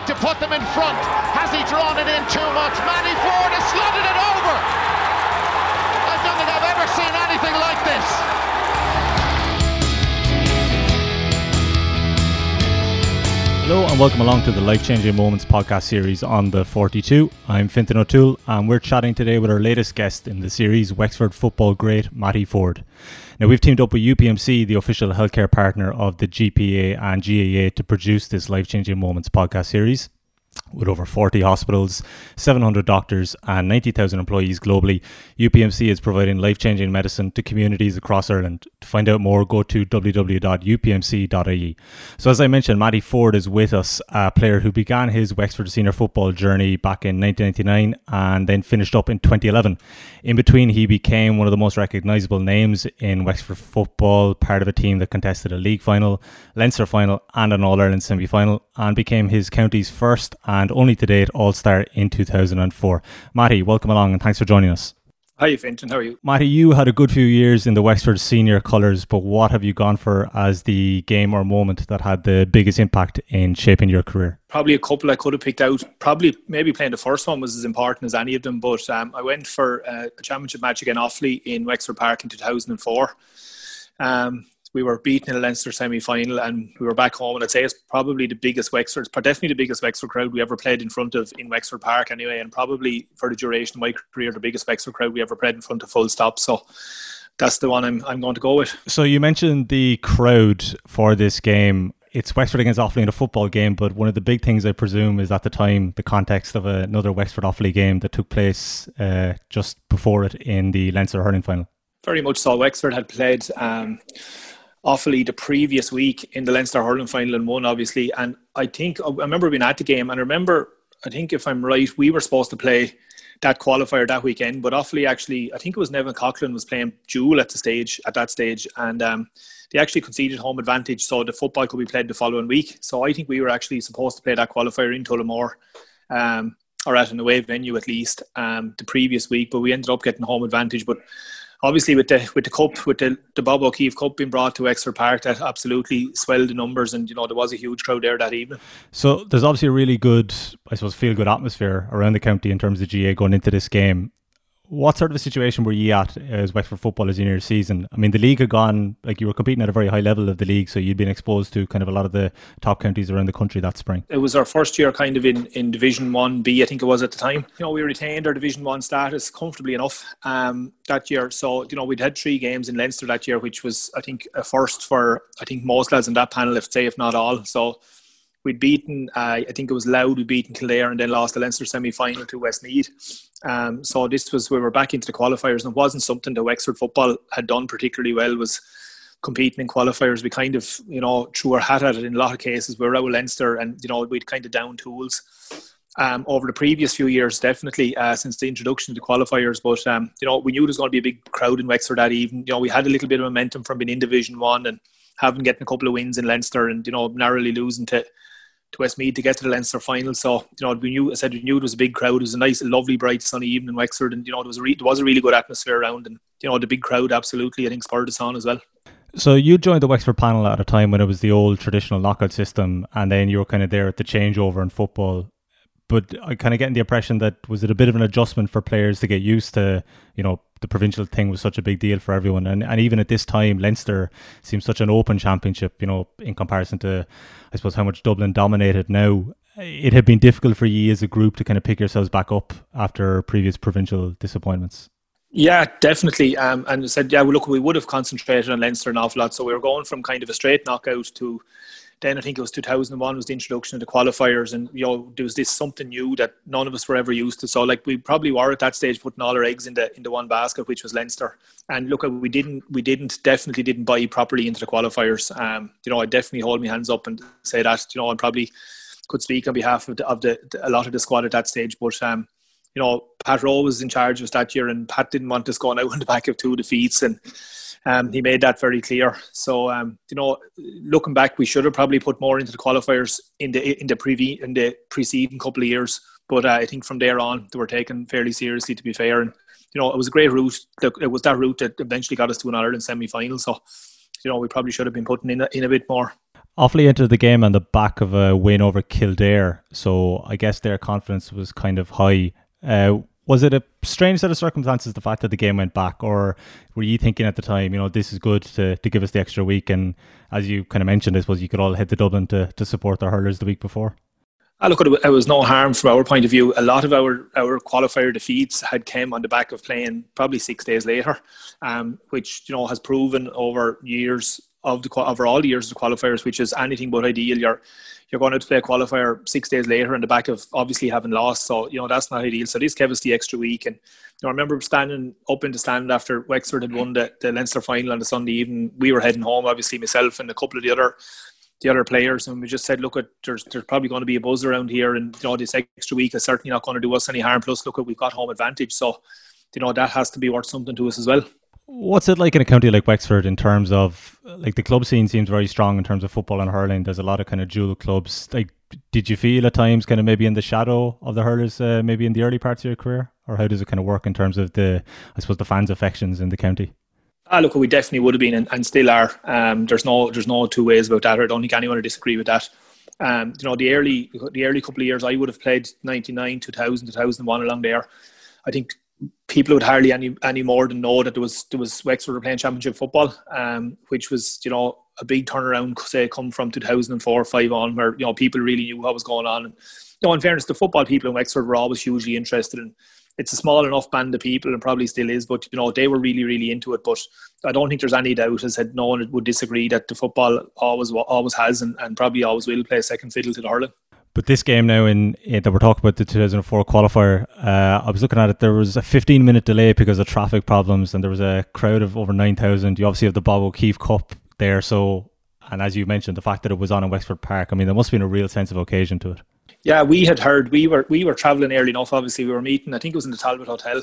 Forde to put them in front. Has he drawn it in too much? Matty Forde has slotted it over. Hello and welcome along to the Life Changing Moments podcast series on the 42. I'm Fintan O'Toole and we're chatting today with our latest guest in the series, Wexford football great Matty Forde. Now, we've teamed up with UPMC, the official healthcare partner of the GPA and GAA, to produce this Life Changing Moments podcast series with over 40 hospitals, 700 doctors, and 90,000 employees globally, UPMC is providing life changing medicine to communities across Ireland. To find out more, go to www.upmc.ie. So, as I mentioned, Matty Forde is with us, a player who began his Wexford senior football journey back in 1999 and then finished up in 2011. In between, he became one of the most recognisable names in Wexford football, part of a team that contested a league final, Leinster final, and an All Ireland semi final, and became his county's first and only to date All Star in 2004. Matty, welcome along and thanks for joining us. Hi, Fintan. How are you? Matty, you had a good few years in the Wexford senior colours, but what have you gone for as the game or moment that had the biggest impact in shaping your career? Probably a couple I could have picked out. Probably, maybe playing the first one was as important as any of them, but um, I went for uh, a championship match against Offaly in Wexford Park in 2004. Um, we were beaten in a Leinster semi-final and we were back home and I'd say it's probably the biggest Wexford definitely the biggest Wexford crowd we ever played in front of in Wexford Park anyway and probably for the duration of my career the biggest Wexford crowd we ever played in front of full stop so that's the one I'm, I'm going to go with. So you mentioned the crowd for this game it's Wexford against Offaly in a football game, but one of the big things I presume is at the time the context of another Wexford Offaly game that took place uh, just before it in the Leinster hurling final. Very much so. Wexford had played um, Offaly the previous week in the Leinster hurling final and won, obviously. And I think I remember being at the game, and I remember, I think if I'm right, we were supposed to play that qualifier that weekend, but Offaly actually, I think it was Nevin Coughlin was playing Jewel at the stage at that stage, and um, they actually conceded home advantage, so the football could be played the following week. So I think we were actually supposed to play that qualifier in Tullamore. Um, or at an away venue at least um, the previous week, but we ended up getting home advantage. But obviously with the with the cup with the, the Bob O'Keeffe Cup being brought to Wexford Park, that absolutely swelled the numbers, and you know there was a huge crowd there that evening. So there's obviously a really good, I suppose, feel good atmosphere around the county in terms of GAA going into this game what sort of a situation were you at as Wexford footballers in your season? I mean, the league had gone like you were competing at a very high level of the league, so you'd been exposed to kind of a lot of the top counties around the country that spring. It was our first year, kind of in, in Division One B, I think it was at the time. You know, we retained our Division One status comfortably enough um, that year. So you know, we'd had three games in Leinster that year, which was I think a first for I think most lads in that panel, if say if not all. So we'd beaten, uh, I think it was Louth, we beaten Kildare and then lost the Leinster semi final to Westmeath. Um, so this was we were back into the qualifiers, and it wasn't something that Wexford football had done particularly well. Was competing in qualifiers. We kind of you know threw our hat at it in a lot of cases. We were out Leinster, and you know we'd kind of down tools. Um, over the previous few years, definitely uh, since the introduction to the qualifiers. But um, you know, we knew there was going to be a big crowd in Wexford that evening. You know, we had a little bit of momentum from being in Division One and having getting a couple of wins in Leinster, and you know, narrowly losing to to Westmeath to get to the Leinster final. So you know, we knew I said we knew it was a big crowd. It was a nice, lovely, bright, sunny evening in Wexford, and you know, there was a re- there was a really good atmosphere around, and you know, the big crowd absolutely I think spurred us on as well. So you joined the Wexford panel at a time when it was the old traditional knockout system, and then you were kind of there at the changeover in football but I kind of getting the impression that was it a bit of an adjustment for players to get used to, you know, the provincial thing was such a big deal for everyone, and and even at this time, Leinster seems such an open championship, you know, in comparison to, I suppose, how much Dublin dominated now. It had been difficult for you as a group to kind of pick yourselves back up after previous provincial disappointments. Yeah, definitely. Um, and said, yeah, well, look, we would have concentrated on Leinster an awful lot. So we were going from kind of a straight knockout to then I think it was 2001 was the introduction of the qualifiers, and you know there was this something new that none of us were ever used to. So like we probably were at that stage putting all our eggs in the in the one basket, which was Leinster. And look, we didn't we didn't definitely didn't buy properly into the qualifiers. Um, you know, I definitely hold my hands up and say that. You know, I probably could speak on behalf of the, of the, a lot of the squad at that stage, but um, you know, Pat Roe was in charge of us that year, and Pat didn't want us going out on the back of two defeats and um, he made that very clear. So um, you know, looking back, we should have probably put more into the qualifiers in the in the pre in the preceding couple of years. But uh, I think from there on, they were taken fairly seriously. To be fair, and you know, it was a great route. It was that route that eventually got us to an Ireland semi-final. So you know, we probably should have been putting in a, in a bit more. Offaly entered the game on the back of a win over Kildare, so I guess their confidence was kind of high. Uh, was it a strange set of circumstances, the fact that the game went back, or were you thinking at the time, you know, this is good to, to give us the extra week? And as you kind of mentioned, I suppose you could all head to Dublin to, to support their hurlers the week before? I look, at it was no harm from our point of view. A lot of our, our qualifier defeats had came on the back of playing probably six days later, um, which you know has proven over years of the over all years of qualifiers, which is anything but ideal. You're you're going to play a qualifier six days later in the back of obviously having lost, so you know that's not ideal. So this gave us the extra week, and you know, I remember standing up in the stand after Wexford had won the, the Leinster final on the Sunday evening. We were heading home, obviously myself and a couple of the other the other players, and we just said, look, at there's there's probably going to be a buzz around here, and you know this extra week is certainly not going to do us any harm. Plus, look, at we've got home advantage, so you know that has to be worth something to us as well. What's it like in a county like Wexford in terms of like the club scene seems very strong in terms of football and hurling. There's a lot of kind of dual clubs. Like, did you feel at times kind of maybe in the shadow of the hurlers, uh, maybe in the early parts of your career, or how does it kind of work in terms of the, I suppose, the fans' affections in the county? Ah, look, we definitely would have been and, and still are. Um, there's no there's no two ways about that. I don't think anyone would disagree with that. Um, you know, the early the early couple of years I would have played 99, 2000, 2001 along there. I think people would hardly any any more than know that there was there was Wexford were playing championship football, um, which was you know a big turnaround. Say come from 2004 or five on, where you know people really knew what was going on. And you know, in fairness, the football people in Wexford were always hugely interested in it's a small enough band of people and probably still is, but you know, they were really, really into it. But I don't think there's any doubt, as said, no one would disagree that the football always always has and, and probably always will play second fiddle to the hurling. But this game now in, in, that we're talking about the 2004 qualifier, uh, I was looking at it. There was a 15 minute delay because of traffic problems, and there was a crowd of over 9,000. You obviously have the Bob O'Keeffe Cup there, so and as you mentioned, the fact that it was on in Wexford Park, I mean, there must have been a real sense of occasion to it. Yeah, we had heard we were we were travelling early enough. Obviously, we were meeting. I think it was in the Talbot Hotel.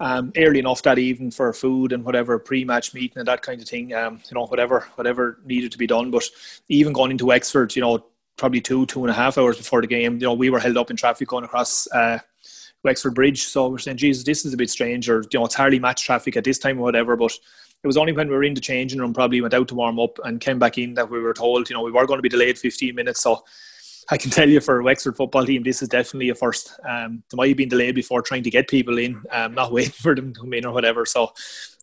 Um, early enough that evening for food and whatever pre-match meeting and that kind of thing. Um, you know, whatever whatever needed to be done. But even going into Wexford, you know, probably two two and a half hours before the game, you know, we were held up in traffic going across. Uh, Wexford Bridge, so we're saying, Jesus, this is a bit strange, or you know, it's hardly match traffic at this time or whatever. But it was only when we were in the changing room, probably went out to warm up and came back in that we were told, you know, we were going to be delayed 15 minutes. So I can tell you for Wexford football team, this is definitely a first. Um, they might have been delayed before trying to get people in, um, not waiting for them to come in or whatever. So,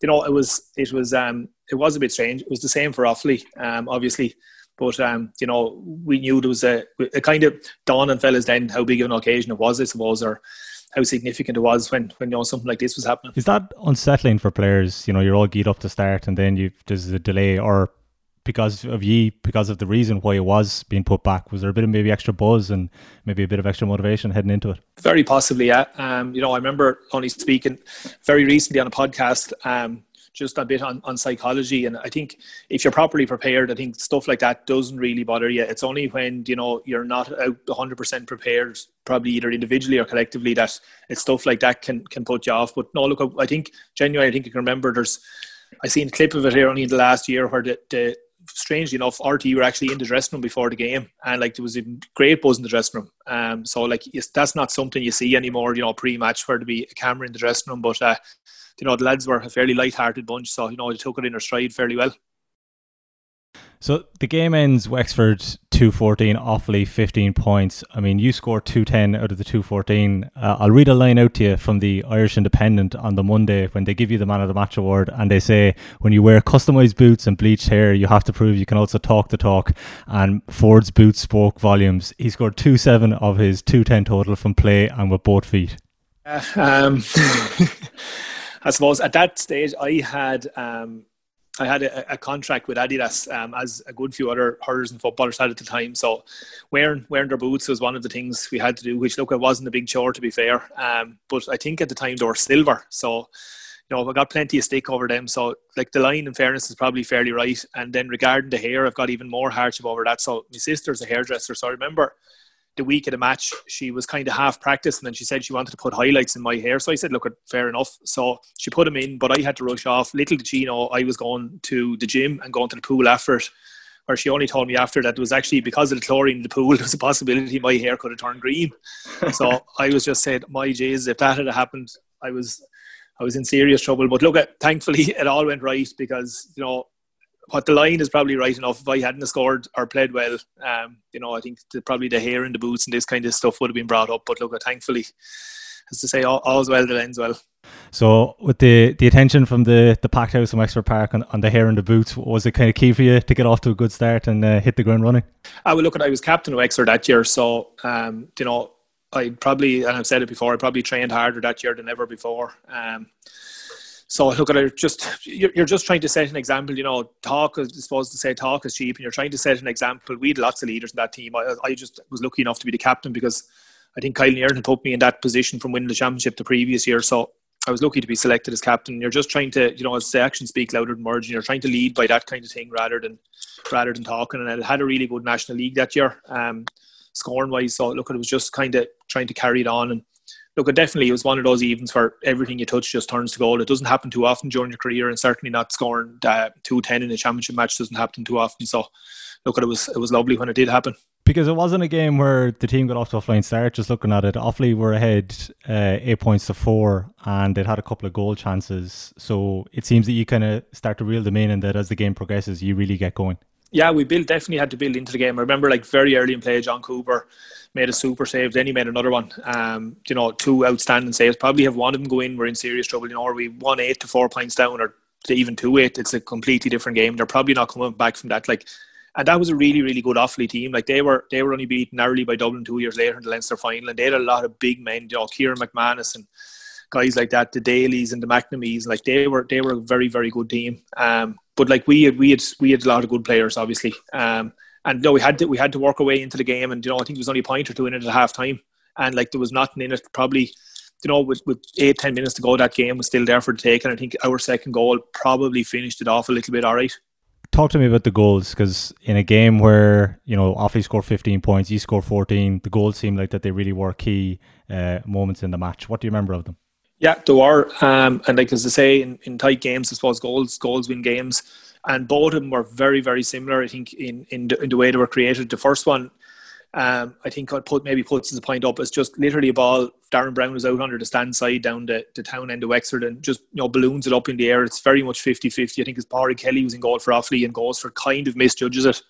you know, it was it was um, it was a bit strange. It was the same for Offaly, um, obviously, but um, you know, we knew there was a, a kind of dawn and fellas then how big of an occasion it was, I suppose, or how significant it was when when you know something like this was happening. Is that unsettling for players? You know, you're all geared up to start, and then you there's a delay, or because of ye, because of the reason why it was being put back? Was there a bit of maybe extra buzz and maybe a bit of extra motivation heading into it? Very possibly, yeah. Um, you know, I remember only speaking very recently on a podcast. Um, just a bit on, on psychology. And i think if you're properly prepared i think stuff like that doesn't really bother you. It's only when you know you're not out 100% prepared probably either individually or collectively that it's stuff like that can can put you off. But no look i think genuinely i think you can remember there's I seen a clip of it here only in the last year where the, the strangely enough, RTÉ were actually in the dressing room before the game, and like there was a great buzz in the dressing room. Um, so like that's not something you see anymore. You know, pre-match where to be a camera in the dressing room, but uh, you know the lads were a fairly light-hearted bunch, so you know they took it in their stride fairly well. So the game ends Wexford 214, Offaly 15 points. I mean, you scored 210 out of the 214. Uh, I'll read a line out to you from the Irish Independent on the Monday when they give you the Man of the Match award and they say, when you wear customized boots and bleached hair, you have to prove you can also talk the talk. And Forde's boots spoke volumes. He scored 2 7 of his 210 total from play and with both feet. Uh, um, I suppose at that stage, I had. Um, I had a, a, contract with Adidas, um, as a good few other hurlers and footballers had at the time. So wearing wearing their boots was one of the things we had to do. Which look, it wasn't a big chore to be fair, um, but I think at the time they were silver. So you know, I got plenty of stick over them. So like the line, in fairness, is probably fairly right. And then regarding the hair, I've got even more hardship over that. So my sister's a hairdresser, so I remember the week of the match, she was kind of half practice, and then she said she wanted to put highlights in my hair. So I said, "Look, fair enough." So she put them in, but I had to rush off. Little did she know I was going to the gym and going to the pool after it. Where she only told me after that it was actually because of the chlorine in the pool, there was a possibility my hair could have turned green. so I was just said, "My jeez, if that had happened, I was, I was in serious trouble." But look, at thankfully it all went right because you know what the line is probably right enough. If I hadn't scored or played well, um, you know, I think the, probably the hair in the boots and this kind of stuff would have been brought up. But look, thankfully, as to say, all, all's well that ends well. So, with the, the attention from the, the packed house in Wexford Park on, on the hair and the boots, was it kind of key for you to get off to a good start and uh, hit the ground running? I would look at I was captain of Wexford that year, so um, you know I probably and I've said it before. I probably trained harder that year than ever before. Um, so look at it. Just you're, just trying to set an example. You know, talk is supposed to say talk is cheap, and you're trying to set an example. We had lots of leaders in that team. I, I just was lucky enough to be the captain because I think Kilanerin had put me in that position from winning the championship the previous year. So I was lucky to be selected as captain. You're just trying to, you know, as the actions speak louder than words, and you're trying to lead by that kind of thing rather than rather than talking. And it had a really good national league that year, um, scoring wise. So look, it was just kind of trying to carry it on. And look, it definitely it was one of those evens where everything you touch just turns to gold. It doesn't happen too often during your career, and certainly not scoring uh, two ten in a championship match doesn't happen too often. So look, it was it was lovely when it did happen because it wasn't a game where the team got off to a flying start. Just looking at it, Offaly were ahead uh, eight points to four, and they'd had a couple of goal chances. So it seems that you kind of start to reel them in, and that as the game progresses, you really get going. Yeah, we built definitely had to build into the game. I remember like very early in play, John Cooper made a super save. Then he made another one. Um, you know, two outstanding saves. Probably have one of them go in, we're in serious trouble. You know, or we won eight to four points down, or even two eight. It's a completely different game. They're probably not coming back from that. Like and that was a really really good Offaly team. Like they were they were only beaten narrowly by Dublin two years later in the Leinster final, and they had a lot of big men, you know, Kieran McManus and guys like that, the Dalys and the McNamees. Like they were they were a very very good team. Um, but like we had we had we had a lot of good players, obviously. Um, and no, we had to we had to work our way into the game, and you know I think it was only a point or two in it at half time, and like there was nothing in it. Probably you know, with, with eight, ten minutes to go, that game was still there for the take. And I think our second goal probably finished it off a little bit all right talk to me about the goals because in a game where you know Offaly scored 15 points, you scored 14, the goals seemed like that they really were key uh, moments in the match. What do you remember of them? Yeah, there were, um, and like as I say, in, in tight games, I suppose goals goals win games, and both of them were very very similar. I think in in the, in the way they were created. The first one um, I think what put maybe puts the point up is just literally a ball. Darren Brown was out under the stand side down the, the town end of Wexford and just you know balloons it up in the air. It's very much 50-50. I think it's Padraig Kelly was in goal for Offaly and goes for kind of misjudges it.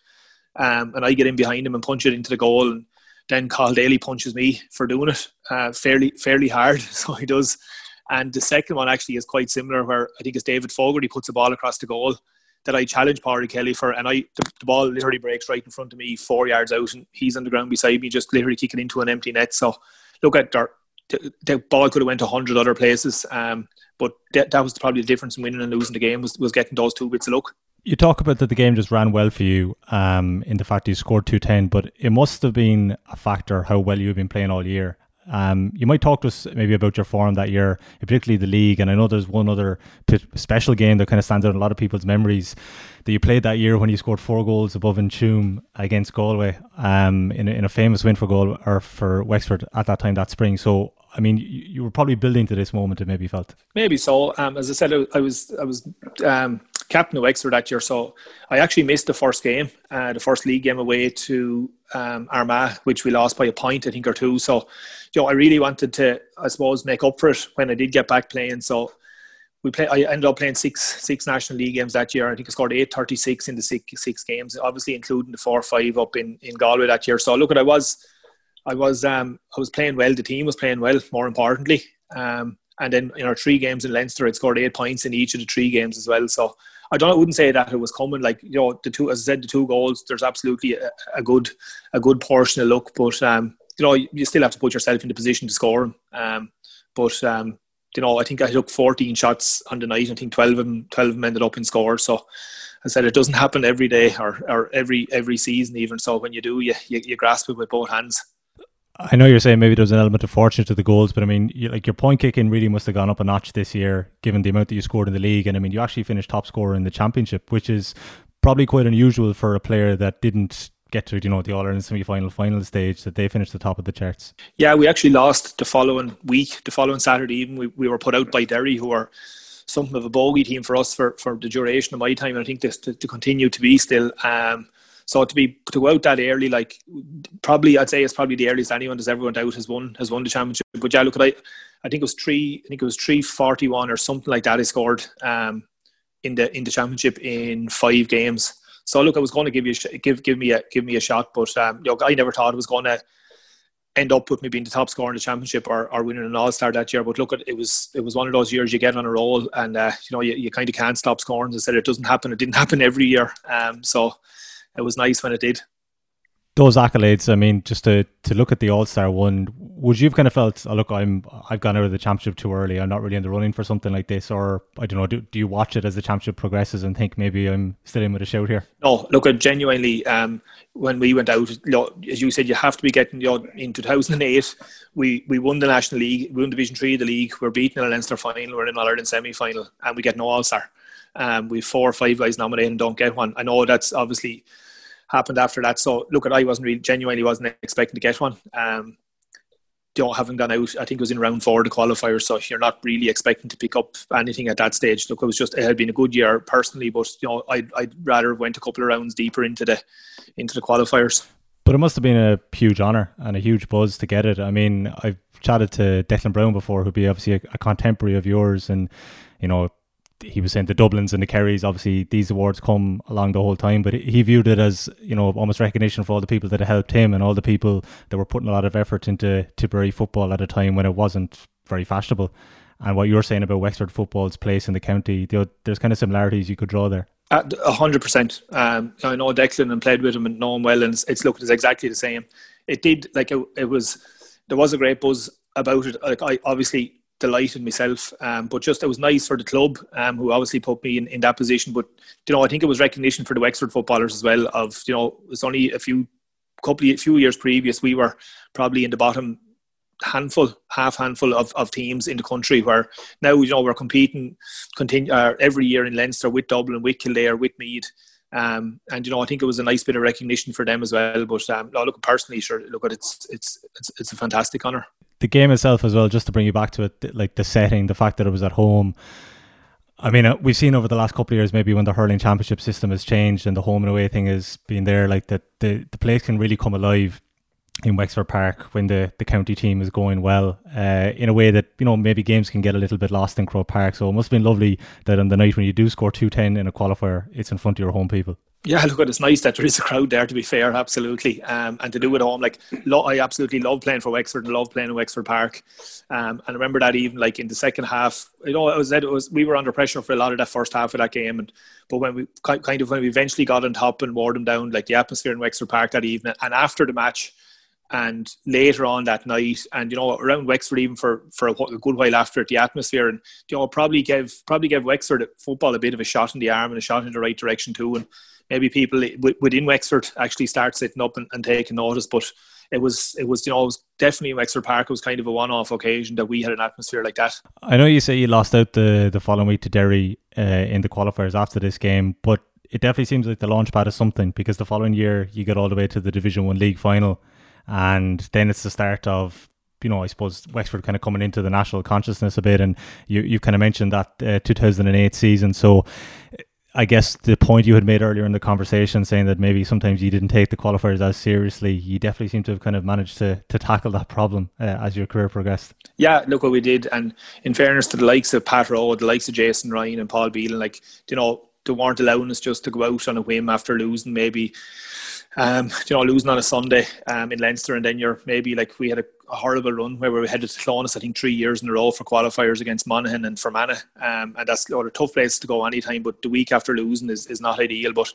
Um, and I get in behind him and punch it into the goal and then Cathal Daly punches me for doing it uh, fairly fairly hard. So he does. And the second one actually is quite similar where I think it's David Fogarty puts a ball across the goal that I challenge Padraig Kelly for, and I the, the, ball literally breaks right in front of me, four yards out, and he's on the ground beside me, just literally kicking into an empty net. So look at the, the ball could have went to hundred other places, um, but that, that was probably the difference in winning and losing the game was was getting those two bits of luck. You talk about that the game just ran well for you um, in the fact you scored 210, but it must have been a factor how well you've been playing all year. Um, you might talk to us maybe about your form that year, particularly the league. And I know there's one other special game that kind of stands out in a lot of people's memories that you played that year when you scored four goals above Inchum against Galway um, in, a, in a famous win for Galway or for Wexford at that time that spring. So I mean, you, you were probably building to this moment. It maybe felt maybe so. Um, as I said, I, I was I was um, captain of Wexford that year, so I actually missed the first game, uh, the first league game away to um, Armagh, which we lost by a point, I think, or two. So, you know, I really wanted to, I suppose, make up for it when I did get back playing. So, we play. I ended up playing six six national league games that year. I think I scored eight thirty six in the six six games, obviously including the four five up in, in Galway that year. So look, at I was I was um, I was playing well. The team was playing well. More importantly, um, and then in our three games in Leinster, I'd scored eight points in each of the three games as well. So I don't. I wouldn't say that it was coming. Like you know, the two, as I said, the two goals. There's absolutely a, a good, a good portion of luck, but um, you know, you still have to put yourself in the position to score. Um, but um, you know, I think I took 14 shots on the night. I think 12 of them, 12 of them ended up in scores. So I said it doesn't happen every day or, or every every season even. So when you do, you, you, you grasp it with both hands. I know you're saying maybe there's an element of fortune to the goals, but I mean, you, like your point kicking really must have gone up a notch this year, given the amount that you scored in the league. And I mean, you actually finished top scorer in the championship, which is probably quite unusual for a player that didn't get to you know the All Ireland semi final final stage that they finished the top of the charts. Yeah, we actually lost the following week, the following Saturday even. We, we were put out by Derry, who are something of a bogey team for us for, for the duration of my time, and I think this to, to continue to be still. Um, so to be to go out that early, like probably I'd say it's probably the earliest anyone has ever went out has won has won the championship. But yeah, look at I, I think it was three. I think it was three forty one or something like that. I scored um, in the in the championship in five games. So look, I was going to give you give give me a give me a shot, but um, you know, I never thought it was going to end up with me being the top scorer in the championship or, or winning an All Star that year. But look, it was it was one of those years you get on a roll, and uh, you know you, you kind of can't stop scoring. I said, it doesn't happen. It didn't happen every year, um, so it was nice when it did those accolades, I mean, just to, to look at the All Star one, would you have kind of felt, oh, look, I'm I've gone out of the championship too early. I'm not really in the running for something like this, or I don't know. Do, do you watch it as the championship progresses and think maybe I'm still in with a shout here? No, look, genuinely, um, when we went out, you know, as you said, you have to be getting you know, in 2008. We we won the National League, we won Division Three of the league. We're beaten in a Leinster final, we're in All Ireland semi final, and we get no All Star. Um, we four or five guys nominated and don't get one. I know that's obviously happened after that. So look, at I wasn't really genuinely wasn't expecting to get one. Um, you know, having gone out, I think it was in round four the qualifiers, so you're not really expecting to pick up anything at that stage. Look, it was just it had been a good year personally, but you know, I'd, I'd rather have went a couple of rounds deeper into the into the qualifiers. But it must have been a huge honour and a huge buzz to get it. I mean, I've chatted to Declan Browne before, who'd be obviously a, a contemporary of yours, and you know, he was saying the Dublins and the Kerrys, obviously these awards come along the whole time, but he viewed it as, you know, almost recognition for all the people that helped him and all the people that were putting a lot of effort into Tipperary football at a time when it wasn't very fashionable. And what you're saying about Wexford football's place in the county, there's kind of similarities you could draw there. A hundred percent. Um, I know Declan and played with him and know him well, and it's, it's looked it's exactly the same. It did like it, it was. There was a great buzz about it. Like I obviously delighted myself. Um, but just it was nice for the club, um, who obviously put me in, in that position. But you know, I think it was recognition for the Wexford footballers as well. Of you know, it's only a few couple of, few years previous we were probably in the bottom handful, half handful of, of teams in the country where now you know we're competing continue uh, every year in Leinster with Dublin, with Kildare, with Meath. Um, and you know, I think it was a nice bit of recognition for them as well. But um, no, look, personally, sure, look, it's it's it's it's a fantastic honour the game itself as well, just to bring you back to it, like the setting, the fact that it was at home. I mean, uh, we've seen over the last couple of years, maybe when the hurling championship system has changed and the home and away thing has been there, like that the, the place can really come alive in Wexford Park when the, the county team is going well uh, in a way that, you know, maybe games can get a little bit lost in Croke Park. So it must have been lovely that on the night when you do score 210 in a qualifier, it's in front of your home people. Yeah, look, it's nice that there is a crowd there. To be fair, absolutely, um, and to do it home, like lo- I absolutely love playing for Wexford and love playing in Wexford Park. Um, and I remember that even like in the second half, you know, it was it was we were under pressure for a lot of that first half of that game, and but when we kind of when we eventually got on top and wore them down, like the atmosphere in Wexford Park that evening, and after the match, and later on that night, and you know around Wexford even for for a, good while after it, the atmosphere and you know probably gave probably gave Wexford football a bit of a shot in the arm and a shot in the right direction too, and maybe people within Wexford actually start sitting up and, and taking notice. But it was it was you know it was definitely Wexford Park. It was kind of a one off occasion that we had an atmosphere like that. I know you say you lost out the the following week to Derry uh, in the qualifiers after this game, but it definitely seems like the launch pad is something because the following year you get all the way to the Division One league final, and then it's the start of you know, I suppose Wexford kind of coming into the national consciousness a bit, and you you kind of mentioned that uh, 2008 season. So I guess the point you had made earlier in the conversation, saying that maybe sometimes you didn't take the qualifiers as seriously, you definitely seem to have kind of managed to to tackle that problem uh, as your career progressed. Yeah, look what we did, and in fairness to the likes of Pat Roe, the likes of Jason Ryan and Paul Bealin, like you know, they weren't allowing us just to go out on a whim after losing maybe um, you know, losing on a Sunday um, in Leinster, and then you're maybe like we had a, a, horrible run where we headed to Clones, I think three years in a row for qualifiers against Monaghan and Fermanagh, um, and that's a tough place to go anytime. But the week after losing is, is not ideal. But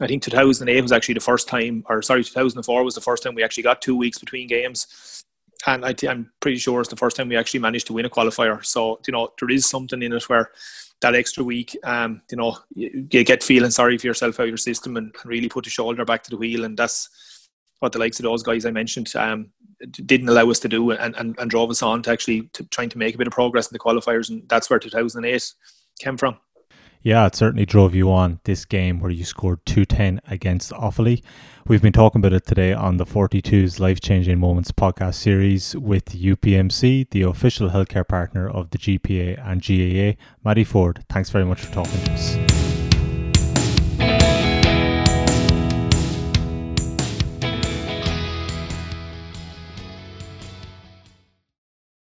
I think 2008 was actually the first time, or sorry, 2004 was the first time we actually got two weeks between games. And I, am pretty sure it's the first time we actually managed to win a qualifier. So, you know, there is something in it where that extra week, um, you know, you, you, get feeling sorry for yourself out of your system and really put the shoulder back to the wheel. And that's what the likes of those guys I mentioned um, didn't allow us to do and, and, and drove us on to actually to trying to make a bit of progress in the qualifiers. And that's where 2008 came from. Yeah, it certainly drove you on this game where you scored 210 against Offaly. We've been talking about it today on the 42's Life Changing Moments podcast series with UPMC, the official healthcare partner of the GPA and GAA. Maddie Forde, thanks very much for talking to us.